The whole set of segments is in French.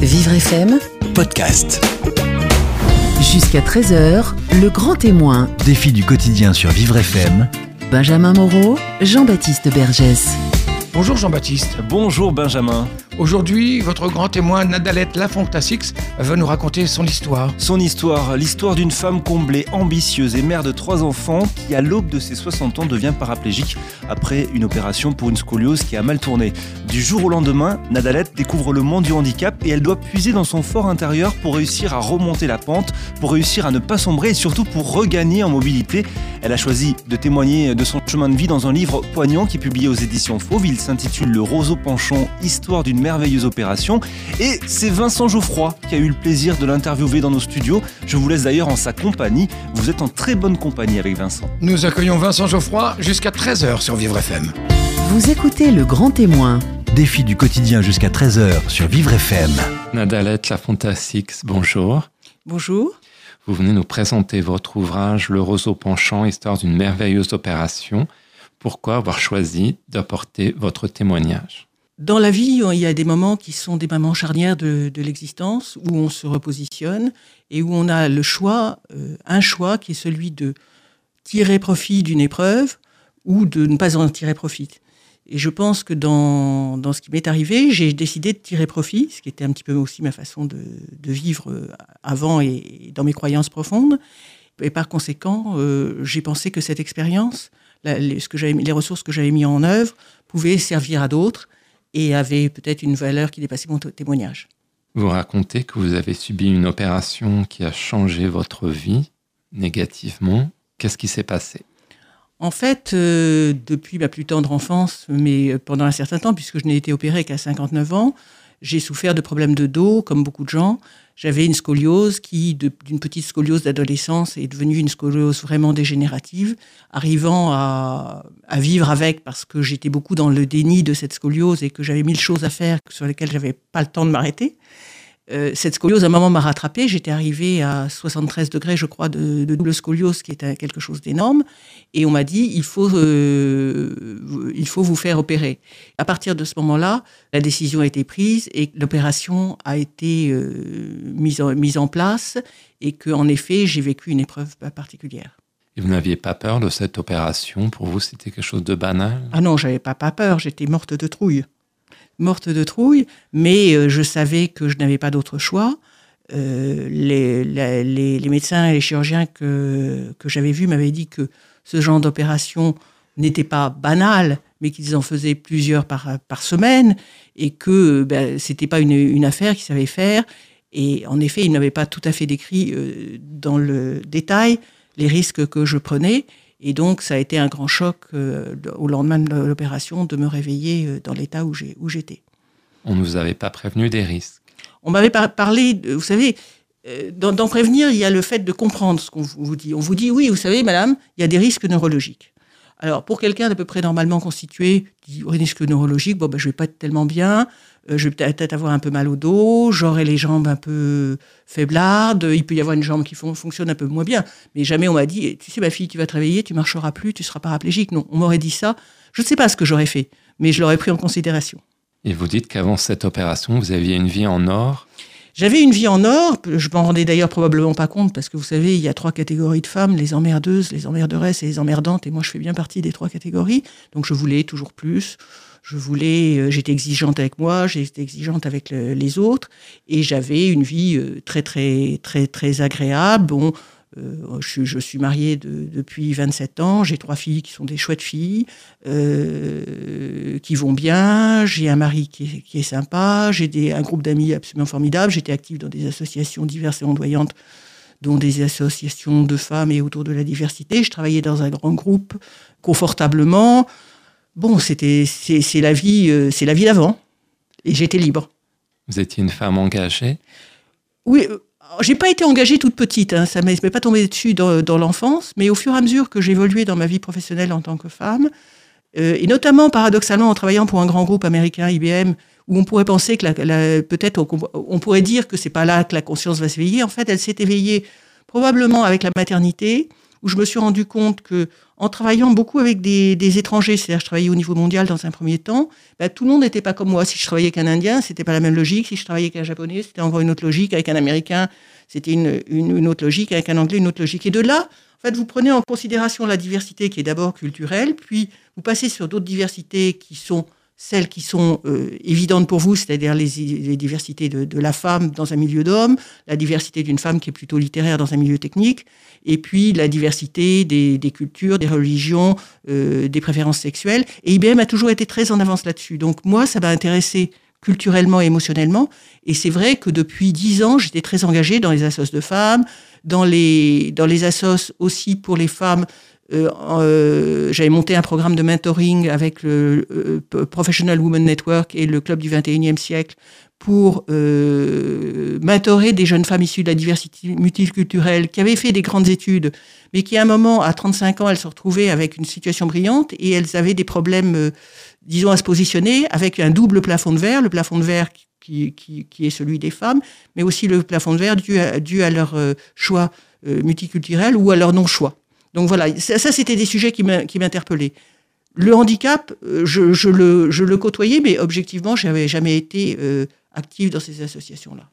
Vivre FM, podcast. jusqu'à 13h, le grand témoin. Défi du quotidien sur Vivre FM. Benjamin Moreau, Jean-Baptiste Bergès. Bonjour Jean-Baptiste. Bonjour Benjamin. Aujourd'hui, votre grand témoin Nadalette Lafontasix va nous raconter son histoire. Son histoire, l'histoire d'une femme comblée, ambitieuse et mère de trois enfants qui, à l'aube de ses 60 ans, devient paraplégique après une opération pour une scoliose qui a mal tourné. Du jour au lendemain, Nadalette découvre le monde du handicap et elle doit puiser dans son fort intérieur pour réussir à remonter la pente, pour réussir à ne pas sombrer et surtout pour regagner en mobilité. Elle a choisi de témoigner de son chemin de vie dans un livre poignant qui est publié aux éditions Fauve. Il s'intitule Le roseau penchant, histoire d'une merveilleuse opération. Et c'est Vincent Geoffroy qui a eu le plaisir de l'interviewer dans nos studios. Je vous laisse d'ailleurs en sa compagnie. Vous êtes en très bonne compagnie avec Vincent. Nous accueillons Vincent Geoffroy jusqu'à 13h sur Vivre FM. Vous écoutez le grand témoin. Défi du quotidien jusqu'à 13h sur Vivre FM. Nadalette Lafontasix, bonjour. Bonjour. Vous venez nous présenter votre ouvrage Le roseau penchant, histoire d'une merveilleuse opération. Pourquoi avoir choisi d'apporter votre témoignage? Dans la vie, il y a des moments qui sont des moments charnières de, l'existence, où on se repositionne et où on a le choix, euh, un choix qui est celui de tirer profit d'une épreuve ou de ne pas en tirer profit. Et je pense que dans, dans ce qui m'est arrivé, j'ai décidé de tirer profit, ce qui était un petit peu aussi ma façon de, de vivre euh, avant et dans mes croyances profondes. Et par conséquent, euh, j'ai pensé que cette expérience, les, les ressources que j'avais mis en œuvre, pouvaient servir à d'autres et avaient peut-être une valeur qui dépassait mon témoignage. Vous racontez que vous avez subi une opération qui a changé votre vie négativement. Qu'est-ce qui s'est passé? En fait, euh, depuis ma plus tendre enfance, mais pendant un certain temps, puisque je n'ai été opérée qu'à 59 ans, j'ai souffert de problèmes de dos, comme beaucoup de gens. J'avais une scoliose qui, d'une petite scoliose d'adolescence, est devenue une scoliose vraiment dégénérative, arrivant à, à vivre avec parce que j'étais beaucoup dans le déni de cette scoliose et que j'avais mille choses à faire sur lesquelles j'avais pas le temps de m'arrêter. Euh, cette scoliose, à un moment, m'a rattrapée. J'étais arrivée à 73 degrés, je crois, de, de double scoliose, qui était quelque chose d'énorme. Et on m'a dit, il faut, euh, il faut vous faire opérer. À partir de ce moment-là, la décision a été prise et l'opération a été euh, mise, en, mise en place et qu'en effet, j'ai vécu une épreuve particulière. Et vous n'aviez pas peur de cette opération? Pour vous, c'était quelque chose de banal? Ah non, j'avais pas, pas peur, j'étais morte de trouille. Morte de trouille, mais euh, je savais que je n'avais pas d'autre choix. Euh, les, médecins et les chirurgiens que, j'avais vus m'avaient dit que ce genre d'opération n'était pas banal, mais qu'ils en faisaient plusieurs par, semaine et que ben, c'était pas une, une affaire qu'ils savaient faire. Et en effet, ils n'avaient pas tout à fait décrit euh, dans le détail les risques que je prenais. Et donc, ça a été un grand choc euh, au lendemain de l'opération de me réveiller euh, dans l'état où j'étais. On ne vous avait pas prévenu des risques? On m'avait par- parlé, de- vous savez, euh, dans, dans prévenir, il y a le fait de comprendre ce qu'on vous dit. On vous dit, oui, vous savez, madame, il y a des risques neurologiques. Alors, pour quelqu'un d'à peu près normalement constitué, qui dit, risque neurologique, bon, ben, je vais pas être tellement bien, je vais peut-être avoir un peu mal au dos, j'aurai les jambes un peu faiblardes, il peut y avoir une jambe qui fon- fonctionne un peu moins bien. Mais jamais on m'a dit, eh, tu sais, ma fille, tu vas te réveiller, tu marcheras plus, tu seras paraplégique. Non, on m'aurait dit ça. Je ne sais pas ce que j'aurais fait, mais je l'aurais pris en considération. Et vous dites qu'avant cette opération, vous aviez une vie en or? J'avais une vie en or, je m'en rendais d'ailleurs probablement pas compte parce que vous savez, il y a trois catégories de femmes, les emmerdeuses, les emmerderesses et les emmerdantes, et moi je fais bien partie des trois catégories, donc je voulais toujours plus, je voulais, euh, j'étais exigeante avec moi, j'étais exigeante avec le- les autres, et j'avais une vie euh, très très très très agréable. Bon, euh, je, suis- mariée de- depuis 27 ans, j'ai trois filles qui sont des chouettes filles, qui vont bien, j'ai un mari qui est, qui est sympa, j'ai un groupe d'amis absolument formidable, j'étais active dans des associations diverses et ondoyantes, dont des associations de femmes et autour de la diversité, je travaillais dans un grand groupe confortablement. Bon, c'était c'est la vie, euh, c'est la vie d'avant, et j'étais libre. Vous étiez une femme engagée. Oui, euh, j'ai pas été engagée toute petite, hein, ça ne m'est pas tombé dessus dans, dans l'enfance, mais au fur et à mesure que j'évoluais dans ma vie professionnelle en tant que femme, euh, et notamment paradoxalement en travaillant pour un grand groupe américain, IBM, où on pourrait penser que peut-être on, on pourrait dire que c'est pas là que la conscience va s'éveiller. En fait, elle s'est éveillée probablement avec la maternité, où je me suis rendu compte que en travaillant beaucoup avec des, étrangers, c'est-à-dire je travaillais au niveau mondial dans un premier temps, bah, tout le monde n'était pas comme moi. Si je travaillais avec un Indien, c'était pas la même logique. Si je travaillais avec un Japonais, c'était encore une autre logique. Avec un Américain, c'était une, une, une, autre logique. Avec un Anglais, une autre logique. Et de là, en fait, vous prenez en considération la diversité qui est d'abord culturelle, puis vous passez sur d'autres diversités qui sont celles qui sont euh, évidentes pour vous, c'est-à-dire les, les, diversités de, de, la femme dans un milieu d'hommes, la diversité d'une femme qui est plutôt littéraire dans un milieu technique, et puis la diversité des, des cultures, des religions, euh, des préférences sexuelles. Et IBM a toujours été très en avance là-dessus. Donc moi, ça m'a intéressé culturellement et émotionnellement. Et c'est vrai que depuis dix ans, j'étais très engagée dans les assos de femmes, dans les, dans les assos aussi pour les femmes euh, euh, j'avais monté un programme de mentoring avec le euh, Professional Women Network et le Club du 21e siècle pour euh, mentorer des jeunes femmes issues de la diversité multiculturelle qui avaient fait des grandes études, mais qui à un moment, à 35 ans, elles se retrouvaient avec une situation brillante et elles avaient des problèmes, euh, disons, à se positionner avec un double plafond de verre, le plafond de verre qui, qui, qui est celui des femmes, mais aussi le plafond de verre dû à, dû à leur euh, choix multiculturel ou à leur non-choix. Donc voilà, ça, ça c'était des sujets qui m'interpellaient. Le handicap, je, je, le, je, le, côtoyais, mais objectivement, je n'avais jamais été euh, active dans ces associations-là.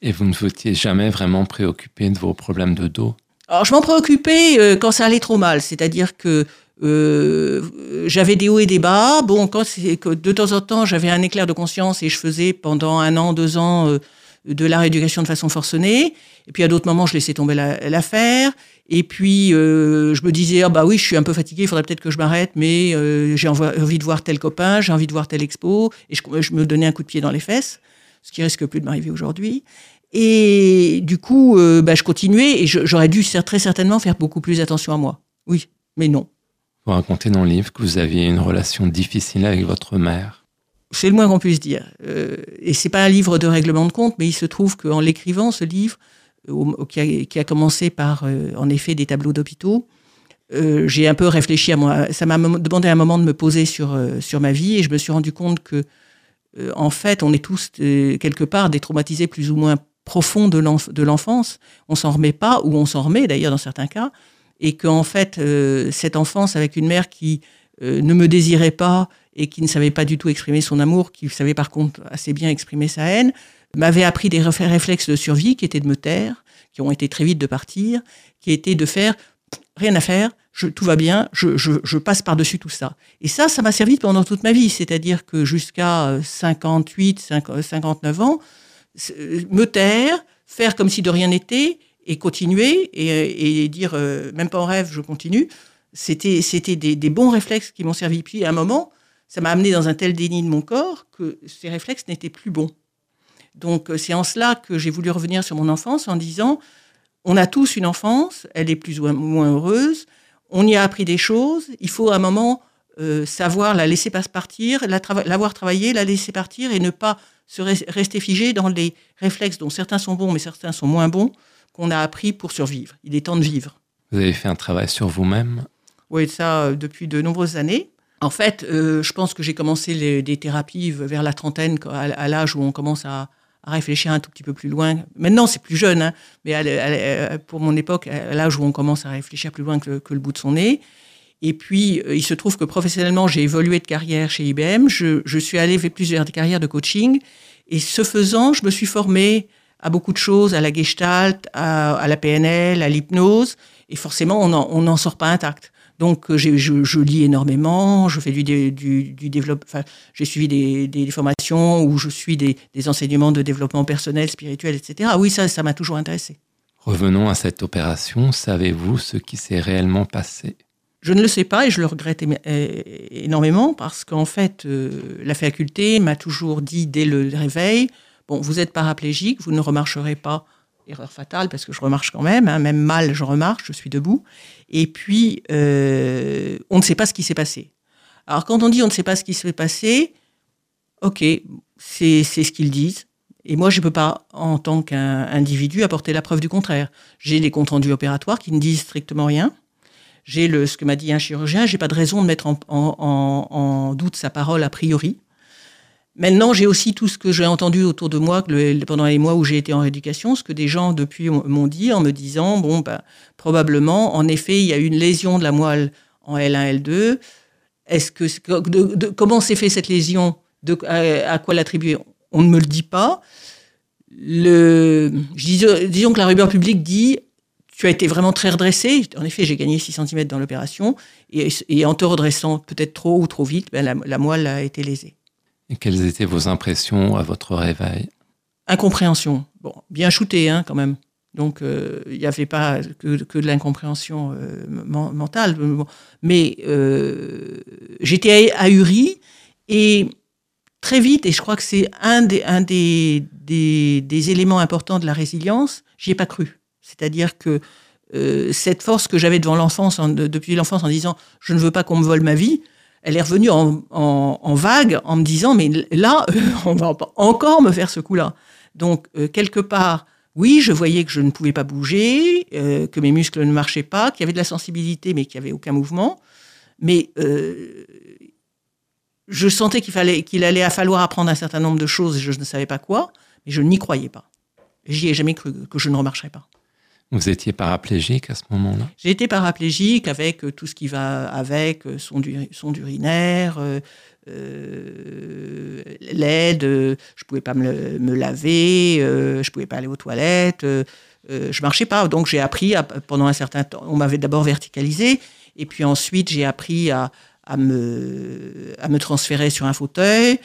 Et vous ne vous étiez jamais vraiment préoccupé de vos problèmes de dos? Alors, je m'en préoccupais euh, quand ça allait trop mal, c'est-à-dire que euh, j'avais des hauts et des bas. Bon, quand que de temps en temps, j'avais un éclair de conscience et je faisais pendant un an, deux ans euh, de la rééducation de façon forcenée. Et puis à d'autres moments, je laissais tomber l'affaire. Et puis euh, je me disais, ah bah oui, je suis un peu fatigué, il faudrait peut-être que je m'arrête, mais j'ai envie de voir tel copain, j'ai envie de voir telle expo, et je, me donnais un coup de pied dans les fesses, ce qui risque plus de m'arriver aujourd'hui. Et du coup, bah, je continuais, et j'aurais dû très certainement faire beaucoup plus attention à moi. Oui, mais non. Vous racontez dans le livre que vous aviez une relation difficile avec votre mère. C'est le moins qu'on puisse dire. Euh, et c'est pas un livre de règlement de compte, mais il se trouve qu'en l'écrivant, ce livre, qui a, qui a, commencé par, euh, en effet, des tableaux d'hôpitaux. Euh, j'ai un peu réfléchi à moi. Ça m'a demandé un moment de me poser sur, euh, sur ma vie et je me suis rendu compte que, euh, en fait, on est tous euh, quelque part détraumatisés plus ou moins profonds de l'enfance. On s'en remet pas, ou on s'en remet d'ailleurs dans certains cas, et qu'en fait, euh, cette enfance avec une mère qui ne me désirait pas et qui ne savait pas du tout exprimer son amour, qui savait par contre assez bien exprimer sa haine, m'avait appris des réflexes de survie qui étaient de me taire, qui ont été très vite de partir, qui étaient de faire rien à faire, je, tout va bien, je, je, je passe par-dessus tout ça. Et ça, ça m'a servi pendant toute ma vie, c'est-à-dire que jusqu'à 58, 59 ans, me taire, faire comme si de rien n'était, et continuer, et, dire, euh, même pas en rêve, je continue, c'était c'était des, bons réflexes qui m'ont servi. Puis à un moment, ça m'a amené dans un tel déni de mon corps que ces réflexes n'étaient plus bons. Donc c'est en cela que j'ai voulu revenir sur mon enfance en disant, on a tous une enfance, elle est plus ou moins heureuse, on y a appris des choses, il faut à un moment euh, savoir la laisser partir, l'avoir la travaillé, la laisser partir et ne pas se rester figé dans les réflexes dont certains sont bons mais certains sont moins bons qu'on a appris pour survivre. Il est temps de vivre. Vous avez fait un travail sur vous-même Oui, ça euh, depuis de nombreuses années. En fait, euh, je pense que j'ai commencé les, des thérapies vers la trentaine, à, à l'âge où on commence à, à réfléchir un tout petit peu plus loin. Maintenant, c'est plus jeune, hein, mais à, à, pour mon époque, à l'âge où on commence à réfléchir plus loin que, que, le bout de son nez. Et puis, euh, il se trouve que professionnellement, j'ai évolué de carrière chez IBM. Je, je suis allé vers plusieurs carrières de coaching. Et ce faisant, je me suis formé à beaucoup de choses, à la gestalt, à, à la PNL, à l'hypnose. Et forcément, on n'en sort pas intact. Donc, je, je, lis énormément, je fais du, du, du développement, j'ai suivi des, des, formations où je suis des, des, enseignements de développement personnel, spirituel, etc. Ah oui, ça, ça m'a toujours intéressé. Revenons à cette opération. Savez-vous ce qui s'est réellement passé? Je ne le sais pas et je le regrette énormément parce qu'en fait, euh, la faculté m'a toujours dit dès le réveil, bon, vous êtes paraplégique, vous ne remarcherez pas erreur fatale parce que je remarche quand même, hein, même mal je remarche, je suis debout. Et puis, euh, on ne sait pas ce qui s'est passé. Alors quand on dit on ne sait pas ce qui s'est passé, ok, c'est ce qu'ils disent. Et moi, je ne peux pas, en tant qu'individu, apporter la preuve du contraire. J'ai les comptes rendus opératoires qui ne disent strictement rien. J'ai ce que m'a dit un chirurgien. J'ai pas de raison de mettre en, doute sa parole a priori. Maintenant, j'ai aussi tout ce que j'ai entendu autour de moi pendant les mois où j'ai été en rééducation, ce que des gens depuis m'ont dit en me disant, bon, ben, probablement, en effet, il y a eu une lésion de la moelle en L1, L2. Est-ce que, comment s'est fait cette lésion? À, quoi l'attribuer? On ne me le dit pas. Le, disons que la rumeur publique dit tu as été vraiment très redressé. En effet, j'ai gagné 6 cm dans l'opération. Et, en te redressant peut-être trop ou trop vite, ben, la moelle a été lésée. Et quelles étaient vos impressions à votre réveil? Incompréhension. Bon, bien shooté hein, quand même. Donc, euh, il n'y avait pas que, de l'incompréhension euh, men- mentale. Mais euh, j'étais ahuri et très vite, et je crois que c'est un, des, des, éléments importants de la résilience, j'y ai pas cru. C'est-à-dire que cette force que j'avais devant l'enfance, en- de- depuis l'enfance, en disant je ne veux pas qu'on me vole ma vie, elle est revenue en, en, en vague en me disant mais là, on va encore me faire ce coup-là. Donc, euh, quelque part, oui, je voyais que je ne pouvais pas bouger, euh, que mes muscles ne marchaient pas, qu'il y avait de la sensibilité, mais qu'il n'y avait aucun mouvement. Mais euh, je sentais qu'il fallait, qu'il allait falloir apprendre un certain nombre de choses et je ne savais pas quoi, mais je n'y croyais pas. J'y ai jamais cru que je ne remarcherais pas. Vous étiez paraplégique à ce moment-là? J'ai été paraplégique avec euh, tout ce qui va avec, euh, son, du, son urinaire, euh, l'aide, je pouvais pas me, me laver, euh, je pouvais pas aller aux toilettes, euh, je marchais pas. Donc j'ai appris pendant un certain temps. On m'avait d'abord verticalisé et puis ensuite j'ai appris à, à me, à me transférer sur un fauteuil,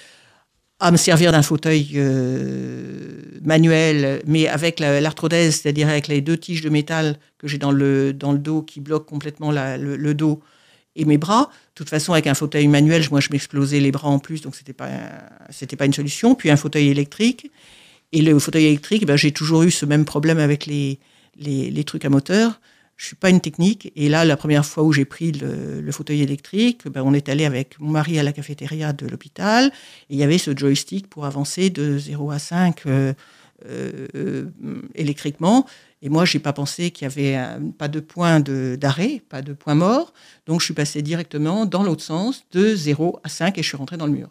à me servir d'un fauteuil euh, manuel, mais avec la- l'arthrodèse, c'est-à-dire avec les deux tiges de métal que j'ai dans le, dans le dos qui bloquent complètement le, dos et mes bras. De toute façon, avec un fauteuil manuel, moi, je m'explosais les bras en plus, donc c'était pas, c'était pas une solution. Puis un fauteuil électrique. Et le fauteuil électrique, ben, j'ai toujours eu ce même problème avec les, les trucs à moteur. Je suis pas une technique. Et là, la première fois où j'ai pris le, fauteuil électrique, ben, on est allé avec mon mari à la cafétéria de l'hôpital. Et il y avait ce joystick pour avancer de 0 à 5 euh, euh, électriquement. Et moi, j'ai pas pensé qu'il y avait pas de point d'arrêt, pas de point mort. Donc, je suis passé directement dans l'autre sens, de 0 à 5, et je suis rentré dans le mur.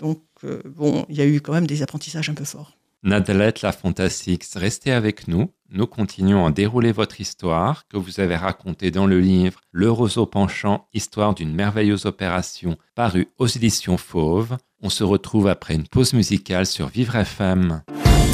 Donc, euh, bon, il y a eu quand même des apprentissages un peu forts. Nadalette Lafontasix, restez avec nous. Nous continuons à dérouler votre histoire que vous avez racontée dans le livre Le roseau penchant, histoire d'une merveilleuse opération, paru aux éditions Fauve. On se retrouve après une pause musicale sur Vivre FM.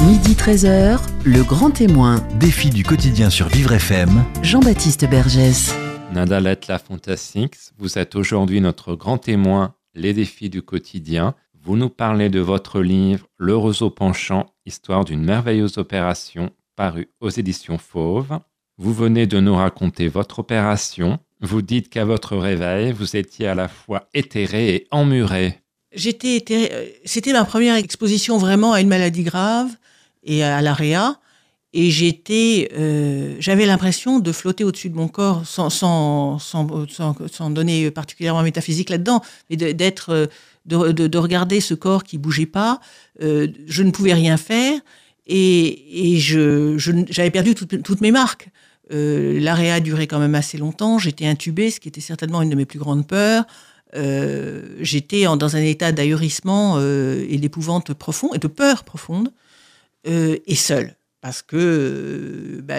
Midi 13h, le grand témoin, Défi du quotidien sur Vivre FM. Jean-Baptiste Bergès. Nadalette Lafontasix, vous êtes aujourd'hui notre grand témoin, les défis du quotidien. Vous nous parlez de votre livre Le roseau penchant, histoire d'une merveilleuse opération, paru aux éditions Fauve. Vous venez de nous raconter votre opération. Vous dites qu'à votre réveil, vous étiez à la fois éthéré et emmuré. J'étais, été- euh, c'était ma première exposition vraiment à une maladie grave et à l'AREA. Et j'étais, euh, j'avais l'impression de flotter au-dessus de mon corps sans, sans, sans, sans, donner particulièrement métaphysique là-dedans, mais d'être, euh, de, de, de regarder ce corps qui bougeait pas. Je ne pouvais rien faire et, je, j'avais perdu toutes, mes marques. Euh, L'AREA duré quand même assez longtemps. J'étais intubée, ce qui était certainement une de mes plus grandes peurs. Euh, j'étais dans un état d'ahurissement euh, et d'épouvante profond et de peur profonde euh, et seule parce que bah,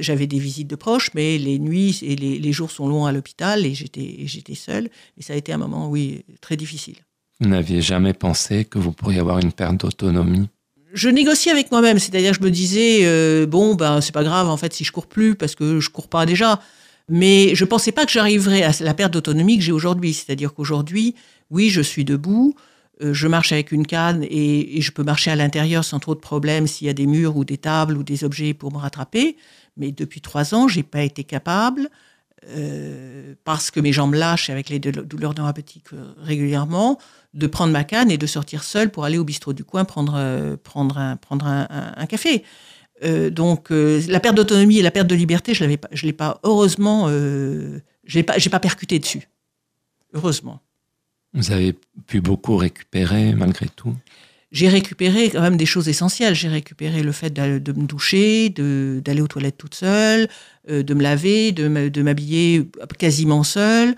j'avais des visites de proches mais les nuits et les, les jours sont longs à l'hôpital et j'étais j'étais seule et ça a été un moment oui très difficile Vous n'aviez jamais pensé que vous pourriez avoir une perte d'autonomie? Je négociais avec moi-même, c'est-à-dire je me disais euh, bon ben c'est pas grave en fait si je cours plus parce que je cours pas déjà, mais je pensais pas que j'arriverais à la perte d'autonomie que j'ai aujourd'hui, c'est-à-dire qu'aujourd'hui oui je suis debout, euh, je marche avec une canne et, et je peux marcher à l'intérieur sans trop de problèmes s'il y a des murs ou des tables ou des objets pour me rattraper, mais depuis trois ans j'ai pas été capable euh, parce que mes jambes lâchent avec les douleurs neuropathiques euh, régulièrement, de prendre ma canne et de sortir seule pour aller au bistrot du coin prendre, euh, prendre, un, prendre un, café. Donc la perte d'autonomie et la perte de liberté, je ne l'ai pas, heureusement, euh, je n'ai pas, j'ai pas percuté dessus. Heureusement. Vous avez pu beaucoup récupérer malgré tout J'ai récupéré quand même des choses essentielles. J'ai récupéré le fait d'aller- de, me doucher, de- d'aller aux toilettes toute seule, euh, de me laver, de de m'habiller quasiment seule.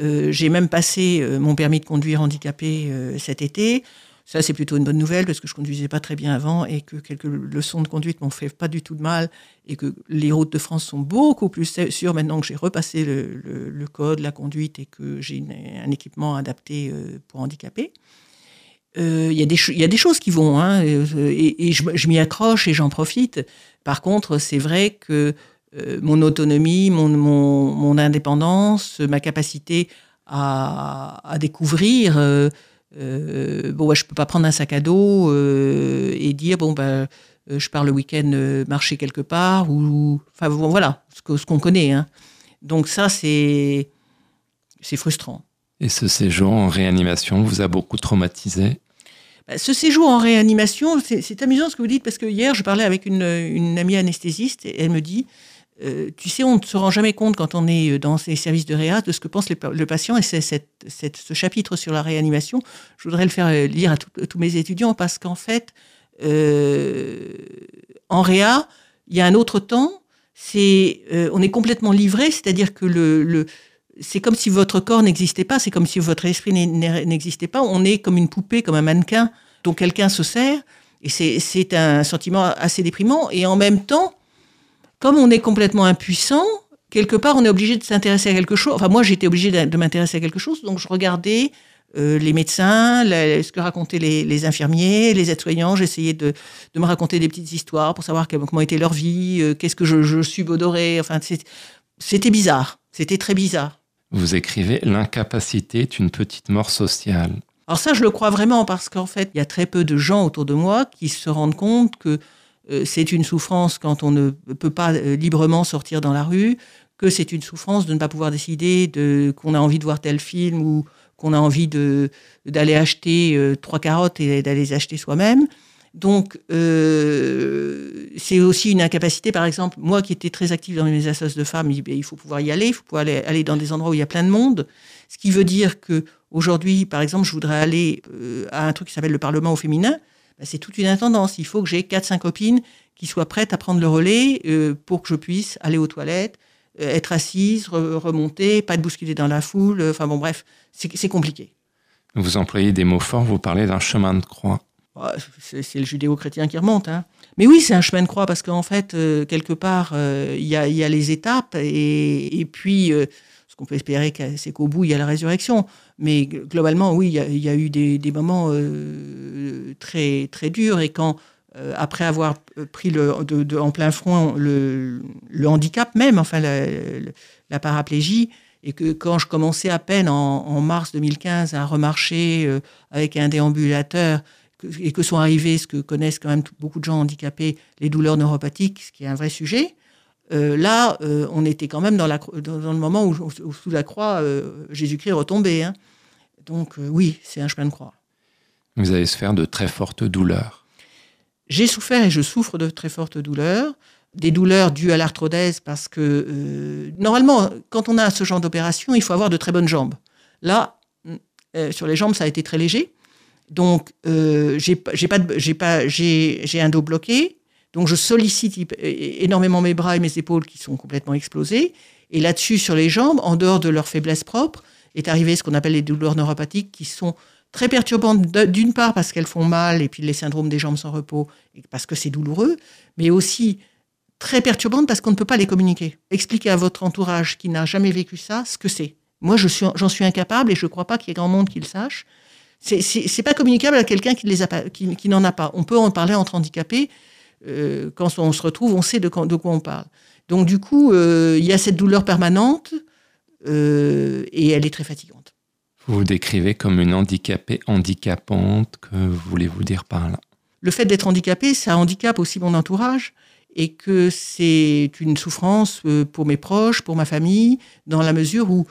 Euh, j'ai même passé euh, mon permis de conduire handicapé cet été. Ça, c'est plutôt une bonne nouvelle parce que je conduisais pas très bien avant et que quelques leçons de conduite m'ont fait pas du tout de mal et que les routes de France sont beaucoup plus sûres maintenant que j'ai repassé le, code, la conduite et que j'ai un équipement adapté pour handicapés. Euh, Il y, cho- il y a des choses qui vont, hein, euh, et, je, m'y accroche et j'en profite. Par contre, c'est vrai que euh, mon autonomie, mon, mon, mon indépendance, ma capacité à, à découvrir, euh, euh, bon, je peux pas prendre un sac à dos euh, et dire bon ben euh, je pars le week-end euh, marcher quelque part ou enfin voilà ce que- ce qu'on connaît. Hein. Donc ça c'est frustrant. Et ce séjour en réanimation vous a beaucoup traumatisé? Ce séjour en réanimation, c'est amusant ce que vous dites parce que hier je parlais avec une, amie anesthésiste et elle me dit euh, tu sais, on ne se rend jamais compte quand on est dans ces services de réa de ce que pense le patient et c'est ce chapitre sur la réanimation. Je voudrais le faire euh, lire à tous mes étudiants parce qu'en fait, euh, en réa, il y a un autre temps. C'est, euh, on est complètement livré, c'est-à-dire que le, le c'est comme si votre corps n'existait pas, c'est comme si votre esprit n'existait pas. On est comme une poupée, comme un mannequin dont quelqu'un se sert. Et c'est- un sentiment assez déprimant. Et en même temps, comme on est complètement impuissant, quelque part, on est obligé de s'intéresser à quelque chose. Enfin, moi, j'étais obligé de, m'intéresser à quelque chose. Donc, je regardais euh, les médecins, ce que racontaient les, infirmiers, les aides-soignants. J'essayais de, me raconter des petites histoires pour savoir comment était leur vie, euh, qu'est-ce que je, je subodorais. Enfin, c'était bizarre. C'était très bizarre. Vous écrivez L'incapacité est une petite mort sociale. Alors ça, je le crois vraiment parce qu'en fait, il y a très peu de gens autour de moi qui se rendent compte que euh, c'est une souffrance quand on ne peut pas euh, librement sortir dans la rue, que c'est une souffrance de ne pas pouvoir décider de qu'on a envie de voir tel film ou qu'on a envie de d'aller acheter euh, trois carottes et d'aller les acheter soi-même. Donc, euh, c'est aussi une incapacité. Par exemple, moi qui étais très active dans mes associations de femmes, il il faut pouvoir y aller, il faut pouvoir aller, dans des endroits où il y a plein de monde. Ce qui veut dire que aujourd'hui, par exemple, je voudrais aller euh, à un truc qui s'appelle le Parlement au féminin. Ben, c'est toute une intendance. Il faut que j'ai 4-5 copines qui soient prêtes à prendre le relais euh, pour que je puisse aller aux toilettes, être assise, re- remonter, pas être bousculée dans la foule. Enfin bon, bref, c'est compliqué. Vous employez des mots forts, vous parlez d'un chemin de croix. Ouais, C'est le judéo-chrétien qui remonte. hein. Mais oui, c'est un chemin de croix parce qu'en fait, euh, quelque part, euh, il y, a, les étapes et, puis euh, ce qu'on peut espérer, c'est qu'au bout, il y a la résurrection. Mais globalement, oui, il y a, eu des, moments très, très durs et quand, après avoir pris en plein front le, handicap même, enfin la, paraplégie, et que quand je commençais à peine en, mars 2015 à remarcher avec un déambulateur, et que sont arrivés ce que connaissent quand même beaucoup de gens handicapés, les douleurs neuropathiques, ce qui est un vrai sujet. euh, là, euh, on était quand même dans, la, cro- dans, dans le moment où, où sous la croix, euh, Jésus-Christ est retombé. hein. Donc oui, c'est un chemin de croix. Vous avez souffert de très fortes douleurs. J'ai souffert et je souffre de très fortes douleurs. Des douleurs dues à l'arthrodèse parce que normalement, quand on a ce genre d'opération, il faut avoir de très bonnes jambes. Là, euh, sur les jambes, ça a été très léger. Donc, euh, j'ai pas- pas un dos bloqué. Donc, je sollicite énormément mes bras et mes épaules qui sont complètement explosés. Et là-dessus, sur les jambes, en dehors de leur faiblesse propre, est arrivé ce qu'on appelle les douleurs neuropathiques qui sont très perturbantes d'une part parce qu'elles font mal et puis les syndromes des jambes sans repos parce que c'est douloureux, mais aussi très perturbantes parce qu'on ne peut pas les communiquer. Expliquez à votre entourage qui n'a jamais vécu ça ce que c'est. Moi, je suis, j'en suis incapable et je ne crois pas qu'il y ait grand monde qui le sache. C'est, pas communicable à quelqu'un qui, ne les a pas, qui, qui n'en a pas. On peut en parler entre handicapés. euh, quand on se retrouve, on sait de, quoi- de quoi on parle. Donc, du coup, euh, il y a cette douleur permanente euh, et elle est très fatigante. Vous vous décrivez comme une handicapée handicapante. Que voulez-vous dire par là? Le fait d'être handicapé, ça handicape aussi mon entourage et que c'est une souffrance pour mes proches, pour ma famille, dans la mesure où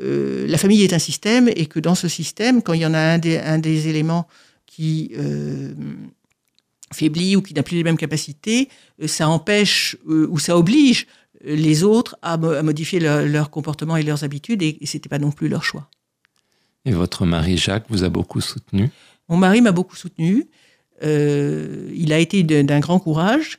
euh, la famille est un système et que dans ce système, quand il y en a un des, un des éléments qui euh, faiblit ou qui n'a plus les mêmes capacités, euh, ça empêche euh, ou ça oblige les autres à, mo- à modifier leur, leur comportement et leurs habitudes et, et c'était pas non plus leur choix. Et votre mari Jacques vous a beaucoup soutenu? Mon mari m'a beaucoup soutenu. Il a été d'un grand courage.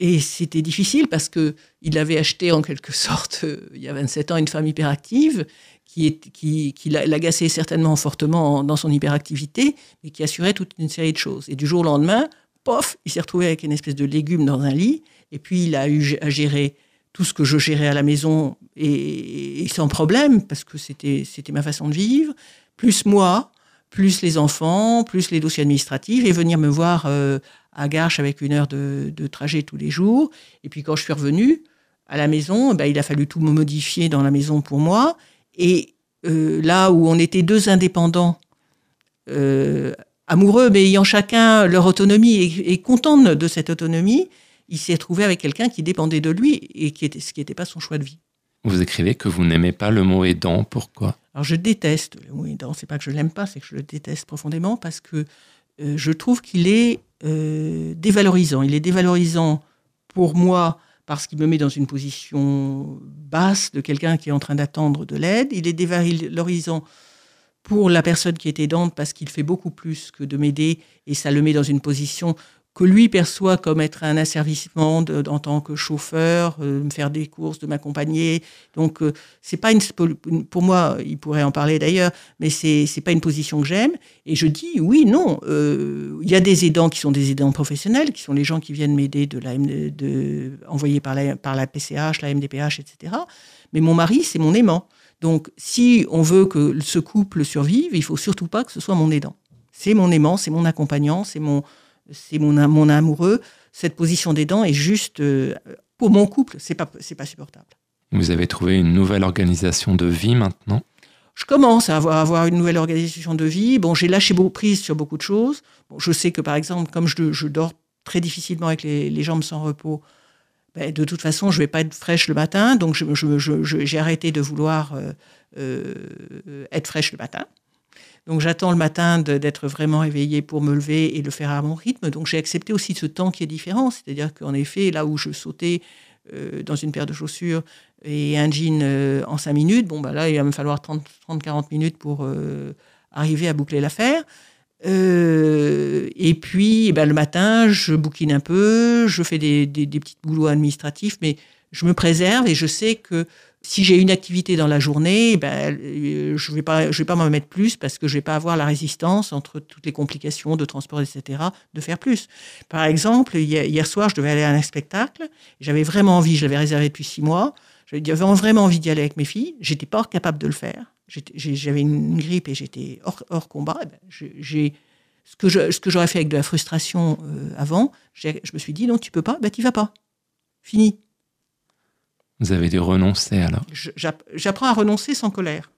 Et c'était difficile parce que il avait acheté en quelque sorte, euh, il y a 27 ans, une femme hyperactive qui, l'agaçait certainement fortement dans son hyperactivité, mais qui assurait toute une série de choses. Et du jour au lendemain, pof, il s'est retrouvé avec une espèce de légume dans un lit, et puis il a eu à gérer tout ce que je gérais à la maison et, sans problème, parce que c'était, c'était ma façon de vivre, plus moi, plus les enfants, plus les dossiers administratifs, et venir me voir euh, à Garches avec une heure de, trajet tous les jours. Et puis quand je suis revenu à la maison, ben, il a fallu tout me modifier dans la maison pour moi. Et euh, là où on était deux indépendants, euh, amoureux, mais ayant chacun leur autonomie et, et contents de cette autonomie, il s'est trouvé avec quelqu'un qui dépendait de lui et qui était, ce qui n'était pas son choix de vie. Vous écrivez que vous n'aimez pas le mot aidant. Pourquoi? Alors je déteste le mot aidant. C'est pas que je l'aime pas, c'est que je le déteste profondément parce que euh, je trouve qu'il est euh, dévalorisant. Il est dévalorisant pour moi parce qu'il me met dans une position basse de quelqu'un qui est en train d'attendre de l'aide. Il est dévalorisant pour la personne qui est aidante parce qu'il fait beaucoup plus que de m'aider et ça le met dans une position que lui perçoit comme être un asservissement en tant que chauffeur, euh, me faire des courses, de m'accompagner. Donc, euh, c'est pas une, pour moi, il pourrait en parler d'ailleurs, mais c'est c'est pas une position que j'aime. Et je dis oui, non. Euh, il y a des aidants qui sont des aidants professionnels, qui sont les gens qui viennent m'aider de la de, envoyés par la par la PCH, la MDPH, etc. Mais mon mari, c'est mon aimant. Donc, si on veut que ce couple survive, il faut surtout pas que ce soit mon aidant. C'est mon aimant, c'est mon accompagnant, c'est mon c'est mon, mon amoureux. Cette position des dents est juste, euh, pour mon couple, c'est pas, c'est pas supportable. Vous avez trouvé une nouvelle organisation de vie maintenant? Je commence à avoir, avoir, une nouvelle organisation de vie. Bon, j'ai lâché beaucoup prise sur beaucoup de choses. Bon, je sais que, par exemple, comme je, je dors très difficilement avec les, les jambes sans repos, ben, de toute façon, je vais pas être fraîche le matin. Donc, j'ai je, je, arrêté de vouloir euh, euh, être fraîche le matin. Donc j'attends le matin d'être vraiment éveillé pour me lever et le faire à mon rythme. Donc j'ai accepté aussi ce temps qui est différent. C'est-à-dire qu'en effet, là où je sautais euh, dans une paire de chaussures et un jean euh, en 5 minutes, bon, bah là, il va me falloir 30-40 minutes pour euh, arriver à boucler l'affaire. et puis, eh ben, le matin, je bouquine un peu, je fais des, des, des petits boulots administratifs, mais je me préserve et je sais que si j'ai une activité dans la journée, ben, euh, je ne vais pas, vais pas m'en mettre plus parce que je vais pas avoir la résistance entre toutes les complications de transport, etc., de faire plus. Par exemple, hier soir, je devais aller à un spectacle. J'avais vraiment envie, je l'avais réservé depuis six mois. J'avais vraiment envie d'y aller avec mes filles. J'étais pas capable de le faire. J'avais une grippe et j'étais hors, combat. Eh ben, j'ai ce que j'aurais fait avec de la frustration euh, avant. Je me suis dit non, tu peux pas. Ben, tu vas pas. Fini. Vous avez dû renoncer alors J'apprends à renoncer sans colère,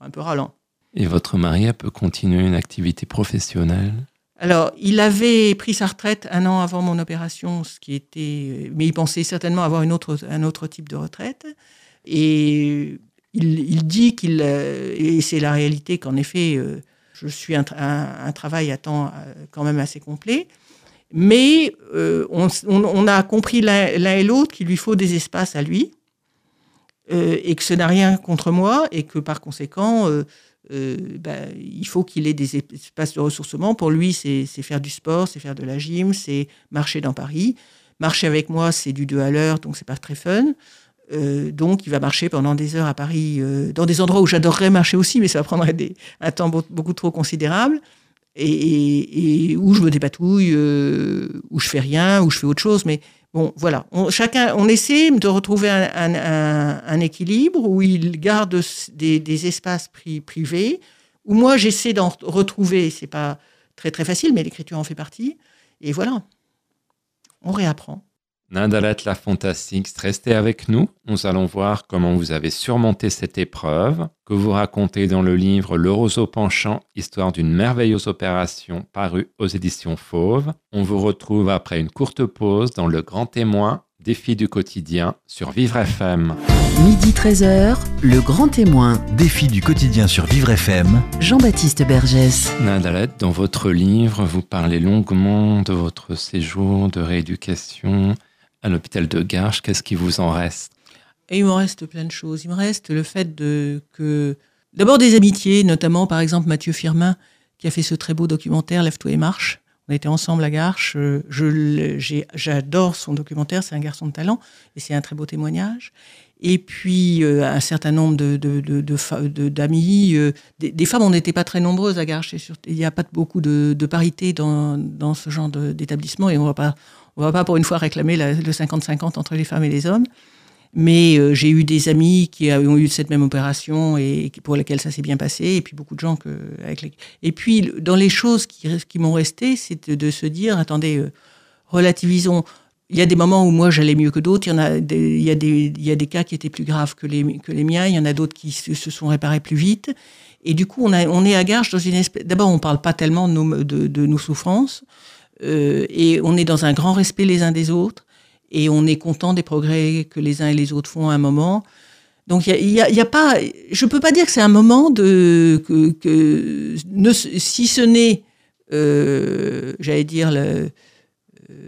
un peu ralent. Et votre mari peut continuer une activité professionnelle? Alors, il avait pris sa retraite un an avant mon opération, ce qui était, mais il pensait certainement avoir une autre, un autre type de retraite. Et il, dit qu'il, et c'est la réalité qu'en effet, euh, je suis un, un, travail à temps euh, quand même assez complet. Mais euh, on, a compris l'un et l'autre qu'il lui faut des espaces à lui euh, et que ce n'a rien contre moi et que par conséquent, euh, ben, il faut qu'il ait des espaces de ressourcement. Pour lui, c'est faire du sport, c'est faire de la gym, c'est marcher dans Paris. Marcher avec moi, c'est du 2 à l'heure, donc c'est pas très fun. donc, il va marcher pendant des heures à Paris, dans des endroits où j'adorerais marcher aussi, mais ça va prendre un temps beaucoup trop considérable et, où je me dépatouille, euh, où je fais rien, où je fais autre chose. Mais bon, voilà. On, chacun, on essaie de retrouver un, équilibre où il garde des, espaces privés, où moi j'essaie d'en retrouver. C'est pas très très facile, mais l'écriture en fait partie. Et voilà. On réapprend. Nadalet La Fantastique, restez avec nous. Nous allons voir comment vous avez surmonté cette épreuve que vous racontez dans le livre Le roseau penchant, histoire d'une merveilleuse opération paru aux éditions Fauve. On vous retrouve après une courte pause dans Le Grand Témoin, défi du quotidien sur Vivre FM. Midi 13h, Le Grand Témoin. Défi du quotidien sur Vivre FM. Jean-Baptiste Bergès. Nadalet, dans votre livre, vous parlez longuement de votre séjour de rééducation à l'hôpital de Garches, qu'est-ce qui vous en reste? Et il m'en reste plein de choses. Il me reste le fait de que d'abord des amitiés, notamment par exemple Mathieu Firmin qui a fait ce très beau documentaire Lève-toi et marche. On était ensemble à Garches. Euh, J'adore son documentaire, c'est un garçon de talent et c'est un très beau témoignage. Et puis, euh, un certain nombre de, d'amis. euh, des, femmes, on n'était pas très nombreuses à Garches. Il n'y a pas beaucoup de, parité dans, dans ce genre d'établissement et on ne va pas pour une fois réclamer la- le 50-50 entre les femmes et les hommes. Mais euh, j'ai eu des amis qui ont eu cette même opération et pour lesquels ça s'est bien passé, et puis beaucoup de gens avec. Et puis, dans les choses qui, qui m'ont resté, c'est de, se dire, attendez, relativisons. Il y a des moments où moi j'allais mieux que d'autres. Il y en a des, il y a des, il y a des cas qui étaient plus graves que les, que les miens. Il y en a d'autres qui se, sont réparés plus vite. Et du coup, on, a, on est à Garches dans une espèce. D'abord, on parle pas tellement de nos, de, nos souffrances, euh, et on est dans un grand respect les uns des autres, et on est content des progrès que les uns et les autres font à un moment. Donc, il y a, a- a pas. Je peux pas dire que c'est un moment de que, que ne, si ce n'est, euh, j'allais dire le-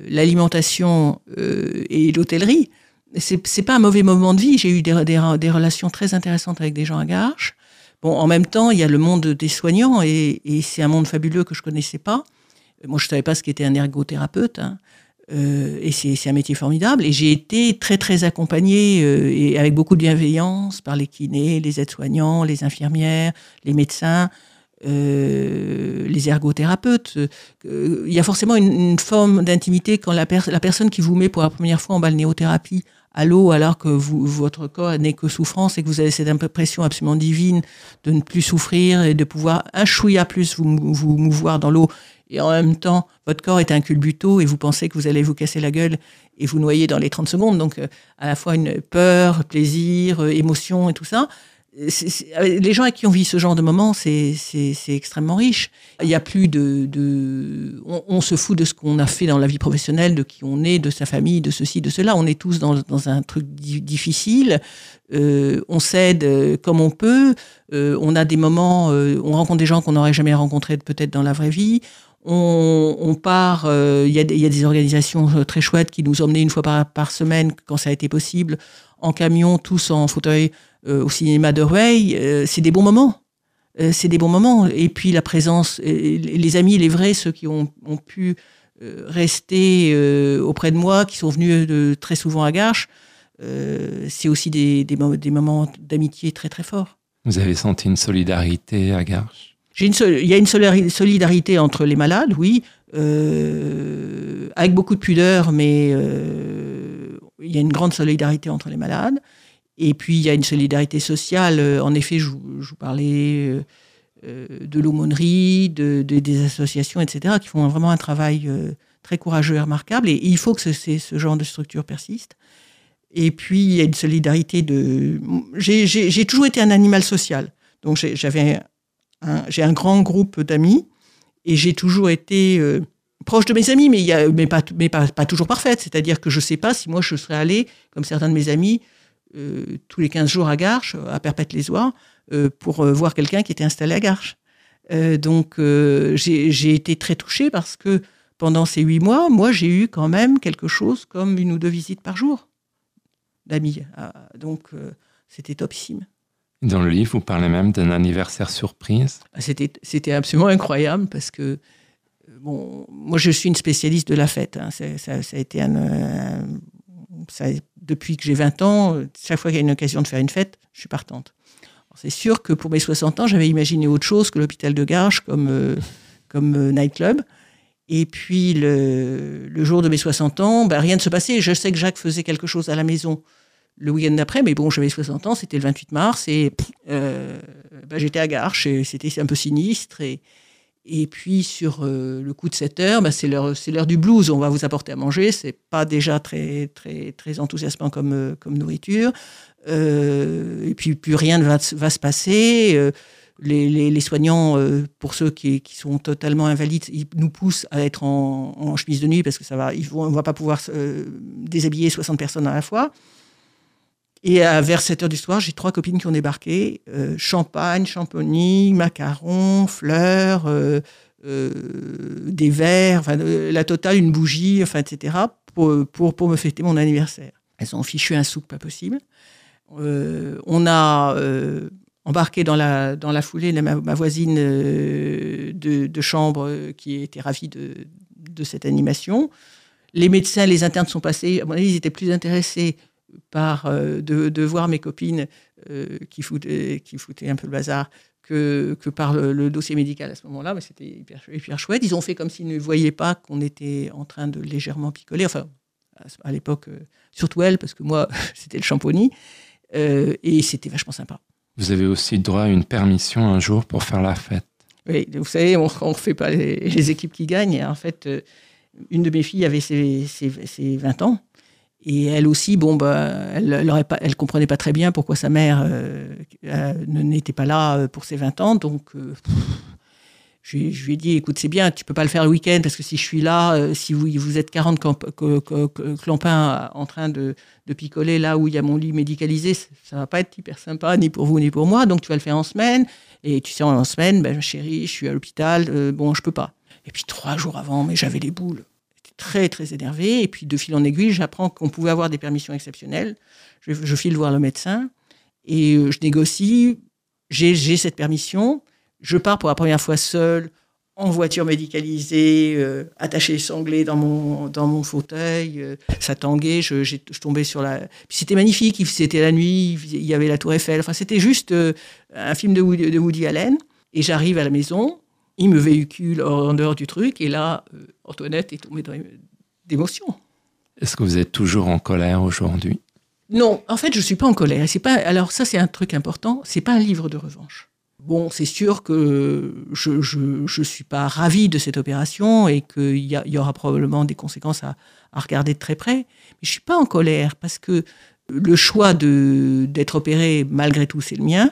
l'alimentation euh, et l'hôtellerie, c'est pas un mauvais moment de vie. J'ai eu des, des, relations très intéressantes avec des gens à Garches. Bon, en même temps, il y a le monde des soignants et, c'est un monde fabuleux que je connaissais pas. Moi, je savais pas ce qu'était un ergothérapeute. hein. Euh, et c'est un métier formidable. Et j'ai été très, très accompagnée euh, et avec beaucoup de bienveillance par les kinés, les aides-soignants, les infirmières, les médecins, euh, les ergothérapeutes. Euh, Il y a forcément une, forme d'intimité quand la, pers- la personne qui vous met pour la première fois en balnéothérapie à l'eau alors que votre corps n'est que souffrance et que vous avez cette impression absolument divine de ne plus souffrir et de pouvoir un chouïa plus vous, vous mouvoir dans l'eau et en même temps votre corps est un culbuto et vous pensez que vous allez vous casser la gueule et vous noyer dans les 30 secondes donc euh, à la fois une peur, plaisir, euh, émotion et tout ça. Avec les gens à qui on vit ce genre de moment, c'est extrêmement riche. Il n'y a plus de... de on, se fout de ce qu'on a fait dans la vie professionnelle, de qui on est, de sa famille, de ceci, de cela. On est tous dans, dans un truc di- difficile. Euh, on s'aide euh, comme on peut. Euh, on a des moments... euh, on rencontre des gens qu'on n'aurait jamais rencontrés peut-être dans la vraie vie. On, on part... euh, Il y, a des- il y a des organisations euh, très chouettes qui nous emmenaient une fois par, par semaine, quand ça a été possible, en camion, tous en fauteuil euh, au cinéma de Rueil, euh, c'est des bons moments. Euh, c'est des bons moments. Et puis la présence, les amis, les vrais, ceux qui ont, ont pu euh, rester euh, auprès de moi, qui sont venus de, très souvent à Garches, euh, c'est aussi des, des, mo- des moments d'amitié très très forts. Vous avez senti une solidarité à Garches? Une il y a une solidarité entre les malades, oui, euh, avec beaucoup de pudeur, mais euh, il y a une grande solidarité entre les malades. Et puis il y a une solidarité sociale. Euh, En effet, je, vous- parlais euh, euh, de l'aumônerie, de, de- des associations, etc., qui font vraiment un travail très courageux et remarquable. Et il faut que ce, genre de structure persiste. Et puis il y a une solidarité de. J'ai toujours été un animal social. Donc j'ai- un- grand groupe d'amis et j'ai toujours été proche de mes amis, mais, y a, mais, pas, mais pas, pas toujours parfaite. C'est-à-dire que je ne sais pas si moi je serais allée, comme certains de mes amis, tous les 15 jours à Garches, à Perpète-les-Oies, euh, pour euh, voir quelqu'un qui était installé à Garches. Euh, donc euh, j'ai été très touchée parce que pendant ces huit mois, moi j'ai eu quand même quelque chose comme une ou deux visites par jour d'amis. Ah, donc euh, c'était topissime. Dans le livre, vous parlez même d'un anniversaire surprise. Ah, C'était, absolument incroyable parce que, euh, bon, moi je suis une spécialiste de la fête. hein. Ça, ça a été un, un- ça- depuis que j'ai 20 ans, euh, chaque fois qu'il y a une occasion de faire une fête, je suis partante. C'est sûr que pour mes 60 ans, j'avais imaginé autre chose que l'hôpital de Garches comme, euh, comme euh, nightclub. Et puis le, le jour de mes 60 ans, ben, rien ne se passait. Je sais que Jacques faisait quelque chose à la maison le week-end d'après, mais bon, j'avais 60 ans, c'était le 28 mars, et ben, j'étais à Garches, et c'était un peu sinistre. Et puis sur euh, le coup de 7 heures, ben, c'est l'heure du blues, on va vous apporter à manger, c'est pas déjà très, très, très enthousiasmant comme, euh, nourriture. Euh, et puis plus rien ne va, se passer. Les, soignants, pour ceux qui, sont totalement invalides, ils nous poussent à être en, chemise de nuit parce que ça va, ils vont, va pas pouvoir déshabiller 60 personnes à la fois. Et à, vers 7 heures du soir, j'ai trois copines qui ont débarqué. Euh, champagne, macarons, fleurs, euh, euh, des verres, enfin, la totale, une bougie, etc. Pour, pour, me fêter mon anniversaire. Elles ont fichu un souk pas possible. Euh, on a euh, embarqué dans la, dans la foulée ma, voisine euh, de, de, chambre qui était ravie de, de cette animation. Les médecins, les internes sont passés, à mon avis, ils étaient plus intéressés par euh, de, de, voir mes copines euh, qui, foutaient, qui foutaient un peu le bazar que, que par le, le, dossier médical à ce moment-là. Mais c'était hyper, hyper, chouette. Ils ont fait comme s'ils ne voyaient pas qu'on était en train de légèrement picoler. Enfin, à l'époque, euh, surtout elle, parce que moi, c'était le champonis. Euh, et c'était vachement sympa. Vous avez aussi droit à une permission un jour pour faire la fête. Oui, vous savez, on ne refait pas les, les, équipes qui gagnent. En fait, euh, une de mes filles avait ses, ses, ses 20 ans. Et elle aussi, bon, bah, elle ne comprenait pas très bien pourquoi sa mère euh, euh, n'était pas là pour ses 20 ans. Donc, euh, je, lui ai dit, écoute, c'est bien, tu peux pas le faire le week-end parce que si je suis là, euh, si vous, vous êtes 40 clampins en train de, de, picoler là où il y a mon lit médicalisé, ça va pas être hyper sympa, ni pour vous, ni pour moi. Donc, tu vas le faire en semaine. Et tu sais, en semaine, ben, chérie, je suis à l'hôpital, euh, bon, je peux pas. Et puis, trois jours avant, mais j'avais les boules très très énervé. Et puis de fil en aiguille, j'apprends qu'on pouvait avoir des permissions exceptionnelles. Je, file voir le médecin et euh, je négocie. J'ai cette permission. Je pars pour la première fois seule en voiture médicalisée, euh, sanglée dans mon, dans mon fauteuil. Euh, ça tanguait, je, je, tombais sur la... C'était magnifique, c'était la nuit, il y avait la tour Eiffel. Enfin, c'était juste euh, un film de Woody, de Woody Allen. Et j'arrive à la maison, il me véhicule en dehors du truc, et là, euh, Antoinette est tombée d'émotion. Est-ce que vous êtes toujours en colère aujourd'hui? Non, en fait, je suis pas en colère. C'est pas. Alors ça, c'est un truc important. C'est pas un livre de revanche. Bon, c'est sûr que je, je, je suis pas ravie de cette opération et qu'il y, y, aura probablement des conséquences à, à, regarder de très près. Mais je suis pas en colère parce que le choix d'être opéré, malgré tout, c'est le mien.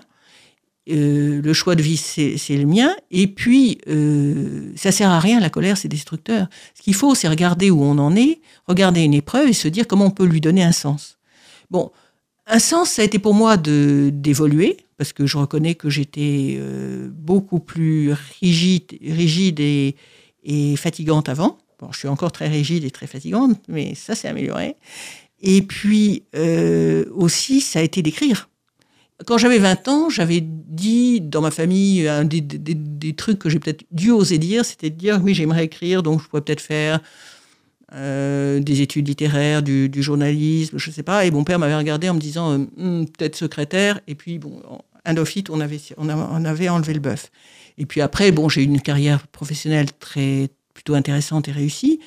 Euh, le choix de vie, c'est le mien. Et puis, euh, ça sert à rien, la colère, c'est destructeur. Ce qu'il faut, c'est regarder où on en est, regarder une épreuve et se dire comment on peut lui donner un sens. Bon, un sens, ça a été pour moi d'évoluer, parce que je reconnais que j'étais euh, beaucoup plus rigide, et, et, fatigante avant. Bon, je suis encore très rigide et très fatigante, mais ça s'est amélioré. Et puis, aussi, ça a été d'écrire quand j'avais 20 ans, j'avais dit dans ma famille un des, des, des trucs que j'ai peut-être dû oser dire, c'était de dire oui, j'aimerais écrire, donc je pourrais peut-être faire euh, des études littéraires, du, journalisme, je sais pas. Et mon père m'avait regardé en me disant euh, hm, peut-être secrétaire. Et puis, bon, office, on avait, on, avait enlevé le bœuf. Et puis après, bon, j'ai eu une carrière professionnelle très plutôt intéressante et réussie,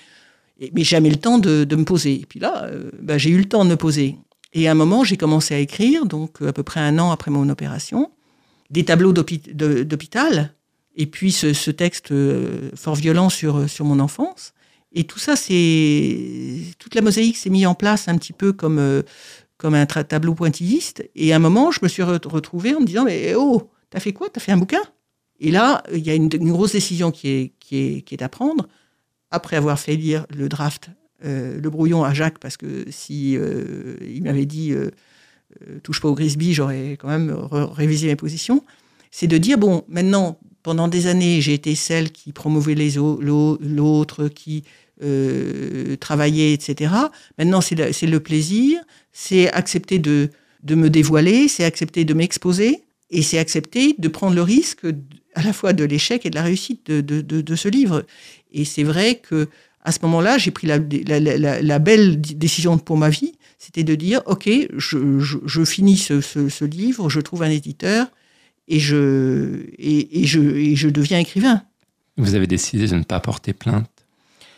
mais jamais le temps de, de me poser. Et puis là, euh, bah, j'ai eu le temps de me poser. Et à un moment, j'ai commencé à écrire, donc à peu près un an après mon opération, des tableaux d'hôpital, et puis ce, texte fort violent sur, sur mon enfance. Et tout ça, c'est toute la mosaïque s'est mise en place un petit peu comme, comme un tableau pointilliste. Et à un moment, je me suis retrouvée en me disant, mais oh, t'as fait quoi? T'as fait un bouquin? Et là, il y a une, une, grosse décision qui est, qui, est, qui est à prendre. Après avoir fait lire le draft euh, le brouillon à Jacques parce que si euh, il m'avait dit euh, touche pas au Grisby, j'aurais quand même révisé mes positions. C'est de dire bon, maintenant pendant des années, j'ai été celle qui promouvait les l'autre, qui travaillait, etc. Maintenant, c'est le, plaisir, c'est accepter de, de me dévoiler, c'est accepter de m'exposer, et c'est accepter de prendre le risque à la fois de l'échec et de la réussite de, de, de ce livre. Et c'est vrai que à ce moment-là, j'ai pris la, la, la, la, belle décision pour ma vie, c'était de dire, OK, je, je, je finis ce, ce, ce, livre, je trouve un éditeur et je, et, et, je, et je deviens écrivain. Vous avez décidé de ne pas porter plainte?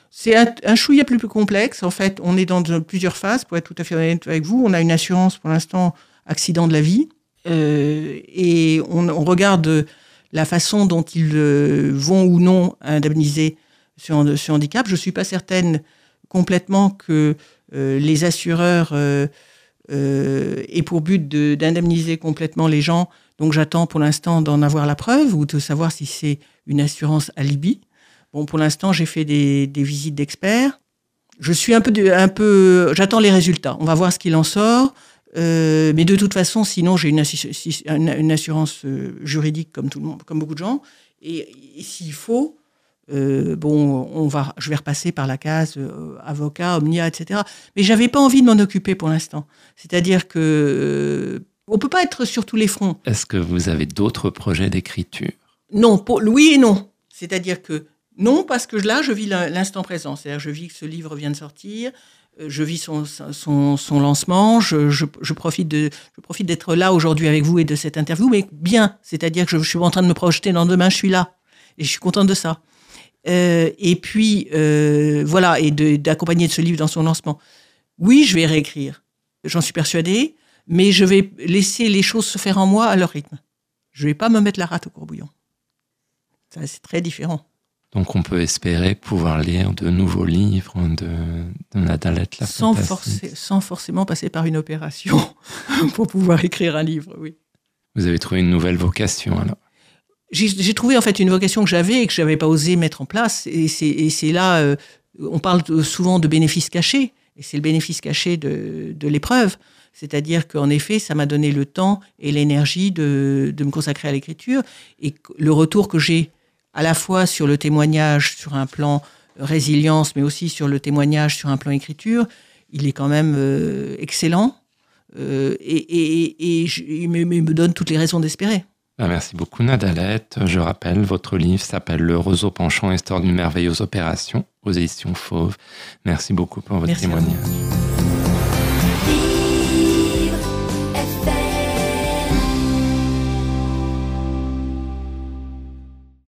C'est un, un chouïa plus, plus complexe. En fait, on est dans de, plusieurs phases. Pour être tout à fait honnête avec vous, on a une assurance pour l'instant accident de la vie. Euh, et on, on, regarde la façon dont ils euh, vont ou non indemniser sur, sur handicap. Je ne suis pas certaine complètement que euh, les assureurs euh, euh, aient pour but d'indemniser complètement les gens. Donc j'attends pour l'instant d'en avoir la preuve ou de savoir si c'est une assurance alibi. Bon, pour l'instant, j'ai fait des, visites d'experts. Je suis un peu, un peu, j'attends les résultats. On va voir ce qu'il en sort. Mais de toute façon, sinon, j'ai une, assurance juridique comme tout le monde, comme beaucoup de gens. Et s'il faut, euh, bon, on va, je vais repasser par la case euh, avocat, omnia, etc. Mais j'avais pas envie de m'en occuper pour l'instant. C'est-à-dire que euh, on peut pas être sur tous les fronts. Est-ce que vous avez d'autres projets d'écriture? Non, pour, oui et non. C'est-à-dire que Non, parce que là, je vis l'instant présent. C'est-à-dire, je vis que ce livre vient de sortir, je vis son, son, son lancement, je, je, je, profite de, je profite d'être là aujourd'hui avec vous et de cette interview, mais bien. C'est-à-dire que je, je, suis en train de me projeter dans demain, je suis là. Et je suis contente de ça. Euh, et puis, euh, voilà, et d'accompagner de, ce livre dans son lancement. Oui, je vais réécrire. J'en suis persuadée, mais je vais laisser les choses se faire en moi à leur rythme. Je vais pas me mettre la rate au courbouillon. C'est très différent. Donc on peut espérer pouvoir lire de nouveaux livres de, de la sans, sans forcément passer par une opération pour pouvoir écrire un livre, oui. Vous avez trouvé une nouvelle vocation alors J'ai trouvé en fait une vocation que j'avais et que je n'avais pas osé mettre en place. Et c'est là, euh, on parle souvent de bénéfices cachés, et c'est le bénéfice caché de, de l'épreuve. C'est-à-dire qu'en effet, ça m'a donné le temps et l'énergie de, de me consacrer à l'écriture. Et le retour que j'ai à la fois sur le témoignage sur un plan résilience, mais aussi sur le témoignage sur un plan écriture, il est quand même euh, excellent euh, et, et, et il, me, il, me, donne toutes les raisons d'espérer. Ah, merci beaucoup Nadalette. Je rappelle, votre livre s'appelle Le roseau penchant, histoire d'une merveilleuse opération aux éditions Fauve. Merci beaucoup pour votre merci témoignage.